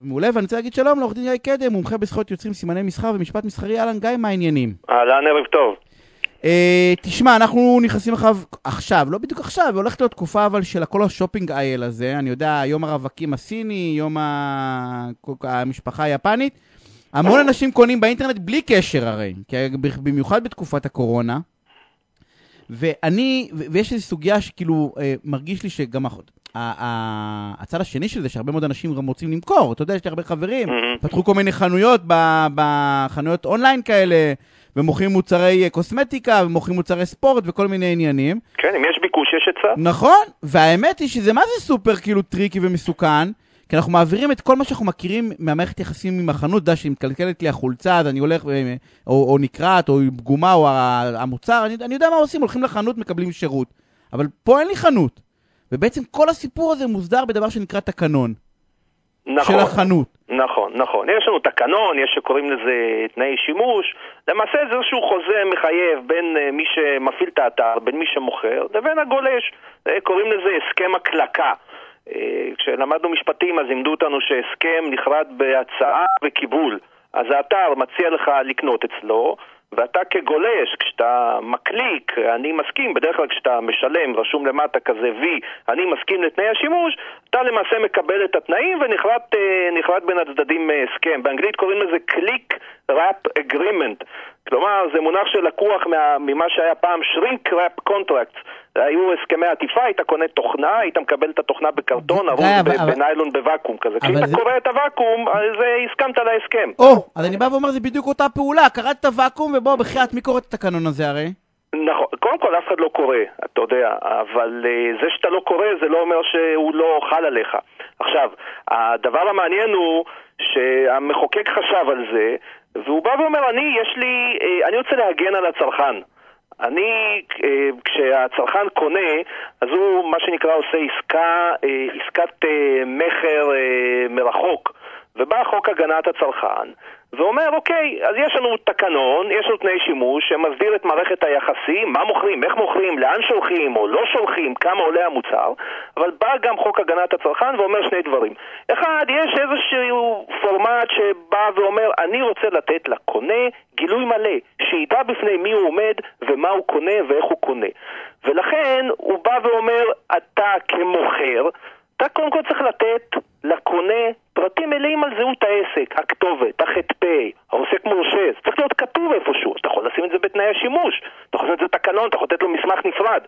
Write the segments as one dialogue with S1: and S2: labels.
S1: מעולה, ואני רוצה להגיד שלום לעורך דין יאי קדם, מומחה בזכויות יוצרים, סימני מסחר ומשפט מסחרי, אהלן גיא, מה העניינים?
S2: אהלן, ערב טוב.
S1: אה, תשמע, אנחנו נכנסים אחריו עכשיו, לא בדיוק עכשיו, הולכת להיות תקופה אבל של הכל השופינג אייל הזה, אני יודע, יום הרווקים הסיני, יום ה... המשפחה היפנית. המון אנשים קונים באינטרנט בלי קשר הרי, במיוחד בתקופת הקורונה. ואני, ויש איזו סוגיה שכאילו אה, מרגיש לי שגם הצד השני של זה, שהרבה מאוד אנשים גם רוצים למכור, אתה יודע, יש לי הרבה חברים, פתחו כל מיני חנויות, בחנויות אונליין כאלה, ומוכרים מוצרי אה, קוסמטיקה, ומוכרים מוצרי ספורט וכל מיני עניינים.
S2: כן, אם יש ביקוש, יש היצע.
S1: נכון, והאמת היא שזה מה זה סופר כאילו טריקי ומסוכן, כי אנחנו מעבירים את כל מה שאנחנו מכירים מהמערכת יחסים עם החנות, אתה יודע, שהיא מתקלקלת לי החולצה, אז אני הולך, אה, או, או נקרעת, או פגומה, או המוצר, אני, אני יודע מה עושים, הולכים לחנות, מקבלים שירות. אבל פה אין לי חנות. ובעצם כל הסיפור הזה מוסדר בדבר שנקרא תקנון. נכון, של החנות.
S2: נכון, נכון. יש לנו תקנון, יש שקוראים לזה תנאי שימוש. למעשה זה איזשהו חוזה מחייב בין uh, מי שמפעיל את האתר, בין מי שמוכר, לבין הגולש. Uh, קוראים לזה הסכם הקלקה. Uh, כשלמדנו משפטים אז לימדו אותנו שהסכם נחרד בהצעה וקיבול. אז האתר מציע לך לקנות אצלו, ואתה כגולש, כשאתה מקליק, אני מסכים, בדרך כלל כשאתה משלם, רשום למטה כזה V, אני מסכים לתנאי השימוש, אתה למעשה מקבל את התנאים ונחלט אה, בין הצדדים אה, הסכם. באנגלית קוראים לזה Click Wrap Agreement. כלומר, זה מונח שלקוח ממה שהיה פעם Shrink Wrap Contracts. היו הסכמי עטיפה, היית קונה תוכנה, היית מקבל את התוכנה בקרטון, ארוז בניילון בוואקום כזה. כשאתה קורא את הוואקום, אז הסכמת להסכם.
S1: או, אז אני בא ואומר, זה בדיוק אותה פעולה, קראת את הוואקום, ובוא, בחייאת, מי קורא את התקנון הזה הרי?
S2: נכון, קודם כל אף אחד לא קורא, אתה יודע, אבל uh, זה שאתה לא קורא זה לא אומר שהוא לא חל עליך. עכשיו, הדבר המעניין הוא שהמחוקק חשב על זה, והוא בא ואומר, אני, יש לי, uh, אני רוצה להגן על הצרכן. אני, אה, כשהצרכן קונה, אז הוא מה שנקרא עושה עסקה, אה, עסקת אה, מכר מרחוק, ובא חוק הגנת הצרכן, ואומר, אוקיי, אז יש לנו תקנון, יש לנו תנאי שימוש שמסדיר את מערכת היחסים, מה מוכרים, איך מוכרים, לאן שולחים או לא שולחים, כמה עולה המוצר, אבל בא גם חוק הגנת הצרכן ואומר שני דברים. אחד, יש איזשהו פורמט שבא ואומר, אני רוצה לתת לקונה גילוי מלא, שידע בפני מי הוא עומד ומה הוא קונה ואיך הוא קונה. ולכן הוא בא ואומר, אתה כמוכר, אתה קודם כל צריך לתת לקונה פרטים מלאים על זהות העסק, הכתובת, הח"פ, העוסק מורשה, זה צריך להיות כתוב איפשהו, אתה יכול לשים את זה בתנאי השימוש, אתה יכול לעשות את זה תקנון, אתה יכול לתת לו מסמך נפרד.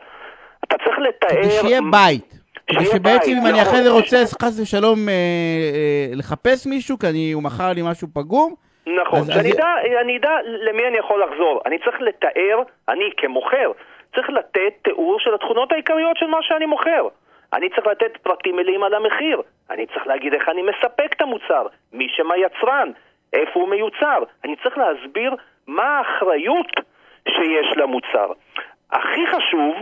S2: אתה צריך לתאר...
S1: כדי שיהיה בית. כדי שבעצם אם אני אחרי זה רוצה חס ושלום אה, אה, לחפש מישהו, כי הוא מכר לי משהו פגום,
S2: נכון, שאני אדע למי אני יכול לחזור. אני צריך לתאר, אני כמוכר, צריך לתת תיאור של התכונות העיקריות של מה שאני מוכר. אני צריך לתת פרטים מלאים על המחיר. אני צריך להגיד איך אני מספק את המוצר, מי שם היצרן, איפה הוא מיוצר. אני צריך להסביר מה האחריות שיש למוצר. הכי חשוב,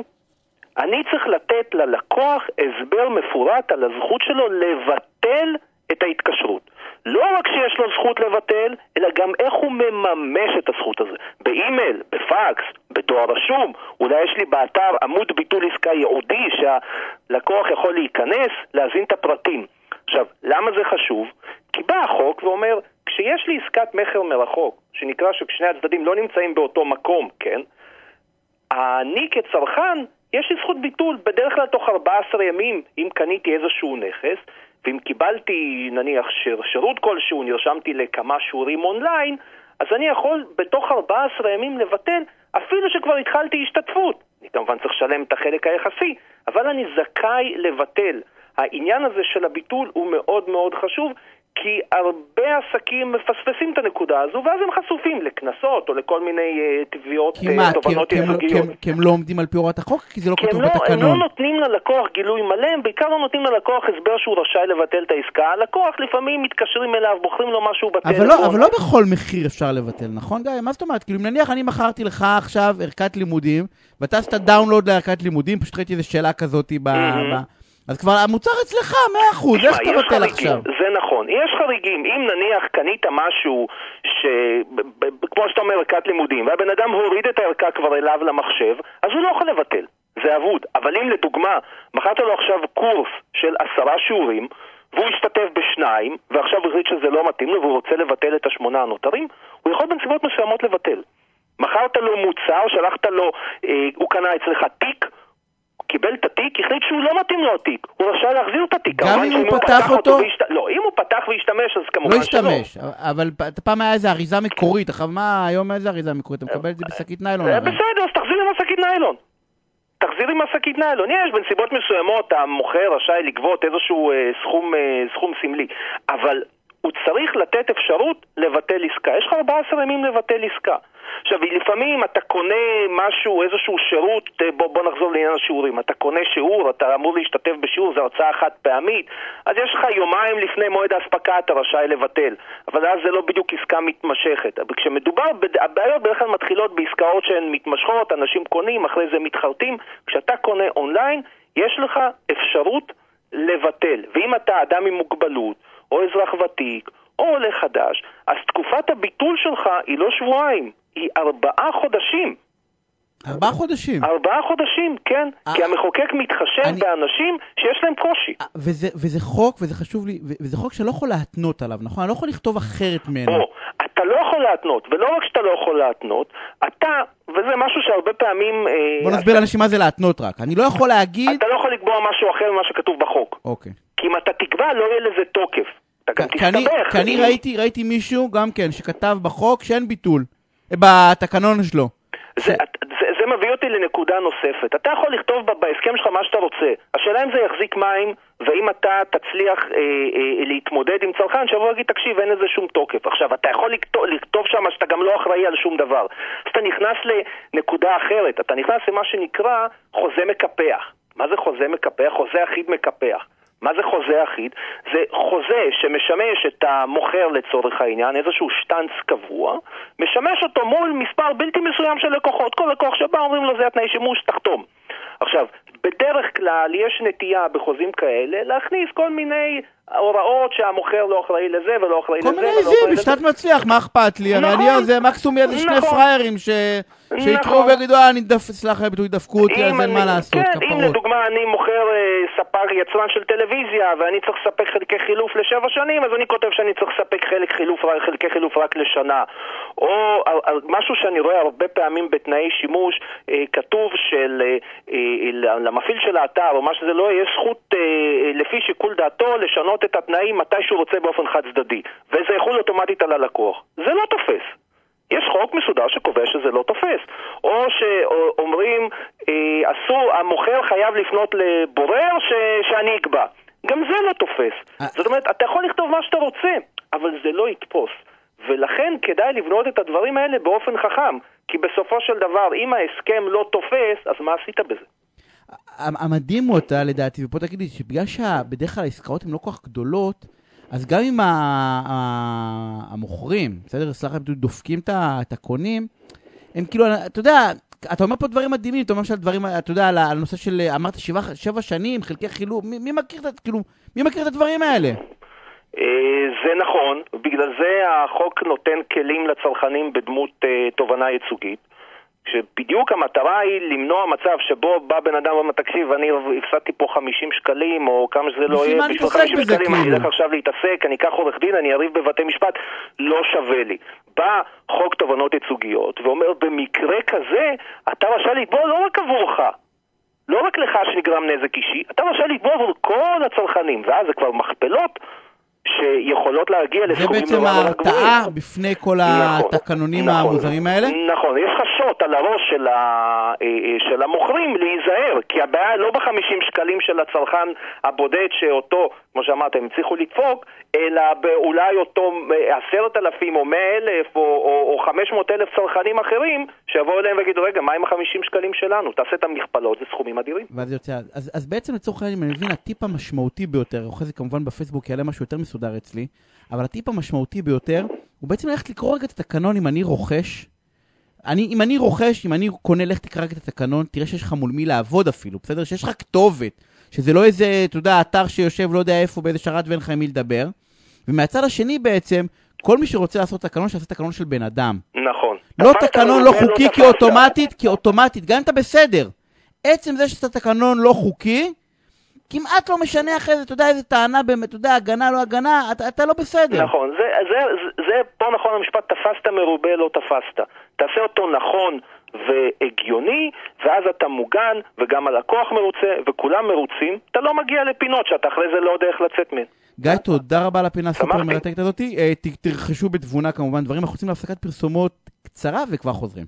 S2: אני צריך לתת ללקוח הסבר מפורט על הזכות שלו לבטל את ההתקשרות. לא רק שיש לו זכות לבטל, אלא גם איך הוא מממש את הזכות הזו. באימייל, בפקס, בדואר רשום, אולי יש לי באתר עמוד ביטול עסקה ייעודי שהלקוח יכול להיכנס, להזין את הפרטים. עכשיו, למה זה חשוב? כי בא החוק ואומר, כשיש לי עסקת מכר מרחוק, שנקרא שכשני הצדדים לא נמצאים באותו מקום, כן? אני כצרכן, יש לי זכות ביטול, בדרך כלל תוך 14 ימים, אם קניתי איזשהו נכס, ואם קיבלתי נניח שיר, שירות כלשהו, נרשמתי לכמה שיעורים אונליין, אז אני יכול בתוך 14 ימים לבטל אפילו שכבר התחלתי השתתפות. אני כמובן צריך לשלם את החלק היחסי, אבל אני זכאי לבטל. העניין הזה של הביטול הוא מאוד מאוד חשוב, כי הרבה עסקים מפספסים את הנקודה הזו, ואז הם חשופים לקנסות או לכל מיני uh, תביעות,
S1: uh, תובנות ייצוגיות. כי, כי הם לא עומדים על פי הוראת החוק? כי זה לא כתוב לא, בתקנון.
S2: הם לא נותנים ללקוח גילוי מלא, הם בעיקר לא נותנים ללקוח הסבר שהוא רשאי לבטל את העסקה. הלקוח לפעמים מתקשרים אליו, בוחרים לו משהו בטלפון.
S1: אבל לא, אבל לא בכל מחיר אפשר לבטל, נכון גיא? מה זאת אומרת? כאילו, נניח אני מכרתי לך עכשיו ערכת לימודים, ואתה עשית דאונלוד לערכת לימודים, פשוט ראיתי איזו שאלה כזאת ב... Mm-hmm. אז כבר המוצר אצלך, מאה אחוז, איך תבטל עכשיו?
S2: זה נכון, יש חריגים. אם נניח קנית משהו, ש... כמו שאתה אומר, ערכת לימודים, והבן אדם הוריד את הערכה כבר אליו למחשב, אז הוא לא יכול לבטל, זה אבוד. אבל אם לדוגמה, מכרת לו עכשיו קורס של עשרה שיעורים, והוא השתתף בשניים, ועכשיו הוא החליט שזה לא מתאים לו והוא רוצה לבטל את השמונה הנותרים, הוא יכול בנסיבות מסוימות לבטל. מכרת לו מוצר, שלחת לו, אה, הוא קנה אצלך תיק, קיבל את התיק, החליט שהוא לא מתאים לו התיק, הוא רשאי להחזיר את התיק.
S1: גם אם הוא פתח אותו?
S2: והשת... לא, אם הוא פתח והשתמש, אז
S1: לא
S2: כמובן שלא.
S1: השתמש, אבל פעם היה איזה אריזה מקורית, עכשיו מה, היום איזה אריזה מקורית? אתה מקבל את זה בשקית ניילון.
S2: אה. בסדר, אז תחזיר עם השקית ניילון. תחזיר עם השקית ניילון. יש, בנסיבות מסוימות המוכר רשאי לגבות איזשהו אה, סכום, אה, סכום סמלי, אבל צריך לתת אפשרות לבטל עסקה. יש לך 14 ימים לבטל עסקה. עכשיו, לפעמים אתה קונה משהו, איזשהו שירות, אה, בוא, בוא נחזור לעניין השיעורים. אתה קונה שיעור, אתה אמור להשתתף בשיעור, זו הרצאה חד פעמית, אז יש לך יומיים לפני מועד האספקה אתה רשאי לבטל. אבל אז זה לא בדיוק עסקה מתמשכת. כשמדובר, הבעיות בדרך כלל מתחילות בעסקאות שהן מתמשכות, אנשים קונים, אחרי זה מתחרטים. כשאתה קונה אונליין, יש לך אפשרות לבטל. ואם אתה אדם עם מוגבלות, או אזרח ותיק, או עולה חדש, אז תקופת הביטול שלך היא לא שבועיים, היא ארבעה חודשים.
S1: ארבעה חודשים.
S2: ארבעה חודשים, כן.
S1: אה,
S2: כי המחוקק מתחשב
S1: אני-
S2: באנשים שיש להם קושי.
S1: אה, וזה, וזה חוק, וזה חשוב לי, וזה חוק שאני לא יכול להתנות עליו, נכון? אני לא יכול לכתוב אחרת ממנו.
S2: או, אתה לא יכול להתנות, ולא רק שאתה לא יכול להתנות, אתה, וזה משהו שהרבה פעמים... אה,
S1: בוא נסביר לאנשים מה זה להתנות רק. אני לא יכול להגיד...
S2: אתה לא יכול לקבוע משהו אחר ממה שכתוב בחוק.
S1: אוקיי.
S2: כי אם אתה תקבע, לא יהיה לזה תוקף. אתה גם תסתבך.
S1: כי אני ראיתי, ראיתי מישהו גם כן שכתב בחוק שאין ביטול. אה, בתקנון שלו.
S2: זה, זה, זה מביא אותי לנקודה נוספת. אתה יכול לכתוב ב- בהסכם שלך מה שאתה רוצה. השאלה אם זה יחזיק מים, ואם אתה תצליח אה, אה, להתמודד עם צרכן שיבוא ויגיד, תקשיב, אין לזה שום תוקף. עכשיו, אתה יכול לכתוב, לכתוב שם שאתה גם לא אחראי על שום דבר. אז אתה נכנס לנקודה אחרת. אתה נכנס למה שנקרא חוזה מקפח. מה זה חוזה מקפח? חוזה אחיד מקפח. מה זה חוזה אחיד? זה חוזה שמשמש את המוכר לצורך העניין, איזשהו שטנץ קבוע, משמש אותו מול מספר בלתי מסוים של לקוחות. כל לקוח שבא אומרים לו זה התנאי שימוש, תחתום. עכשיו, בדרך כלל יש נטייה בחוזים כאלה להכניס כל מיני הוראות שהמוכר לא אחראי לזה ולא אחראי
S1: כל
S2: לזה
S1: מיני
S2: ולא
S1: עזים,
S2: אחראי לזה.
S1: בשיטת מצליח, מה אכפת לי?
S2: נכון.
S1: אני זה מקסימום יהיה שני
S2: נכון.
S1: פראיירים ש- שיקראו
S2: נכון.
S1: ויגידו, אה, אני דף, סלח לי דפקו אותי, אז אין מה לעשות,
S2: כן, אם
S1: כפרות.
S2: לדוגמה אני מוכר אה, ספק יצרן של טלוויזיה ואני צריך לספק חלקי חילוף לשבע שנים, אז אני כותב שאני צריך לספק חלק חילוף, חלקי חילוף רק לשנה. או משהו שאני רואה הרבה פעמים בתנאי שימוש, אה, כתוב של אה, אה, למפעיל של האתר, או מה שזה לא יהיה, יש זכות לפי שיקול דעתו לשנות את התנאים מתי שהוא רוצה באופן חד צדדי. וזה יחול אוטומטית על הלקוח. זה לא תופס. יש חוק מסודר שקובע שזה לא תופס. או שאומרים, אה, אסור, המוכר חייב לפנות לבורר ש, שאני אקבע. גם זה לא תופס.
S1: אה.
S2: זאת אומרת, אתה יכול לכתוב מה שאתה רוצה, אבל זה לא יתפוס. ולכן כדאי לבנות את הדברים האלה באופן חכם. כי בסופו של דבר, אם ההסכם לא תופס, אז מה עשית בזה?
S1: המ- המדהים הוא אותה, לדעתי, ופה תגיד לי, שבגלל שבדרך כלל העסקאות הן לא כל כך גדולות, אז גם אם המוכרים, בסדר, סלח לי, דופקים את הקונים, הם כאילו, אתה יודע, אתה אומר פה דברים מדהימים, אתה אומר למשל דברים, אתה יודע, על הנושא של, אמרת שבע, שבע שנים, חלקי חילוב, מי, מי מכיר את, כאילו, מי מכיר את הדברים האלה?
S2: אה, זה נכון, בגלל זה החוק נותן כלים לצרכנים בדמות אה, תובענה ייצוגית. שבדיוק המטרה היא למנוע מצב שבו בא בן אדם ואומר, תקשיב, אני הפסדתי פה 50 שקלים, או כמה שזה לא יהיה, בשביל
S1: מתעסק
S2: 50
S1: בזה,
S2: שקלים, אני
S1: כאילו?
S2: אלך עכשיו להתעסק, אני אקח עורך דין, אני אריב בבתי משפט, לא שווה לי. בא חוק תובענות ייצוגיות ואומר, במקרה כזה, אתה רשאי לתבוע לא רק עבורך, לא רק לך שנגרם נזק אישי, אתה רשאי לתבוע עבור כל הצרכנים, ואז זה כבר מכפלות שיכולות להגיע
S1: זה
S2: לסכומים
S1: בעצם
S2: נורא גבוהים.
S1: ההרתעה בפני כל
S2: נכון,
S1: התקנונים
S2: נכון,
S1: המוזרים האלה?
S2: נכון, יש שוט על הראש של, ה... אה, אה, של המוכרים להיזהר, כי הבעיה לא בחמישים שקלים של הצרכן הבודד שאותו, כמו שאמרת, הם הצליחו לדפוק, אלא באולי אותו אה, עשרת אלפים או מאה אלף או חמש מאות אלף צרכנים אחרים שיבואו אליהם ויגידו, רגע, מה עם החמישים שקלים שלנו? תעשה את המכפלות, זה סכומים אדירים.
S1: ואז יוצא, אז, אז בעצם לצורך העניין, אני מבין, הטיפ המשמעותי ביותר, אחרי זה כמובן בפייסבוק יעלה משהו יותר מסודר אצלי, אבל הטיפ המשמעותי ביותר, הוא בעצם ללכת לקרוא רגע את התקנון אם אני רוכש. אני, אם אני רוכש, אם אני קונה, לך תקרא רגע את התקנון, תראה שיש לך מול מי לעבוד אפילו, בסדר? שיש לך כתובת, שזה לא איזה, אתה יודע, אתר שיושב לא יודע איפה, באיזה שרת ואין לך עם מי לדבר. ומהצד השני בעצם, כל מי שרוצה לעשות תקנון, שיעשה תקנון של בן אדם.
S2: נכון.
S1: לא תקנון לא חוקי
S2: תפסת.
S1: כי אוטומטית, כי אוטומטית, גם אם אתה בסדר. עצם זה שאתה תקנון לא חוקי, כמעט לא משנה אחרי זה, אתה יודע איזה טענה באמת, אתה יודע, הגנה לא הגנה, אתה, אתה לא בסדר.
S2: נכון, זה, זה, זה, זה פה נכון המשפט, תפסת מרובה לא תפסת. תעשה אותו נכון והגיוני, ואז אתה מוגן, וגם הלקוח מרוצה, וכולם מרוצים, אתה לא מגיע לפינות שאתה אחרי זה לא יודע איך לצאת מהן.
S1: גיא, תודה רבה על הפינה הסופר מרתקת הזאתי. אה, תרכשו בתבונה כמובן דברים, אנחנו יוצאים להפסקת פרסומות קצרה וכבר חוזרים.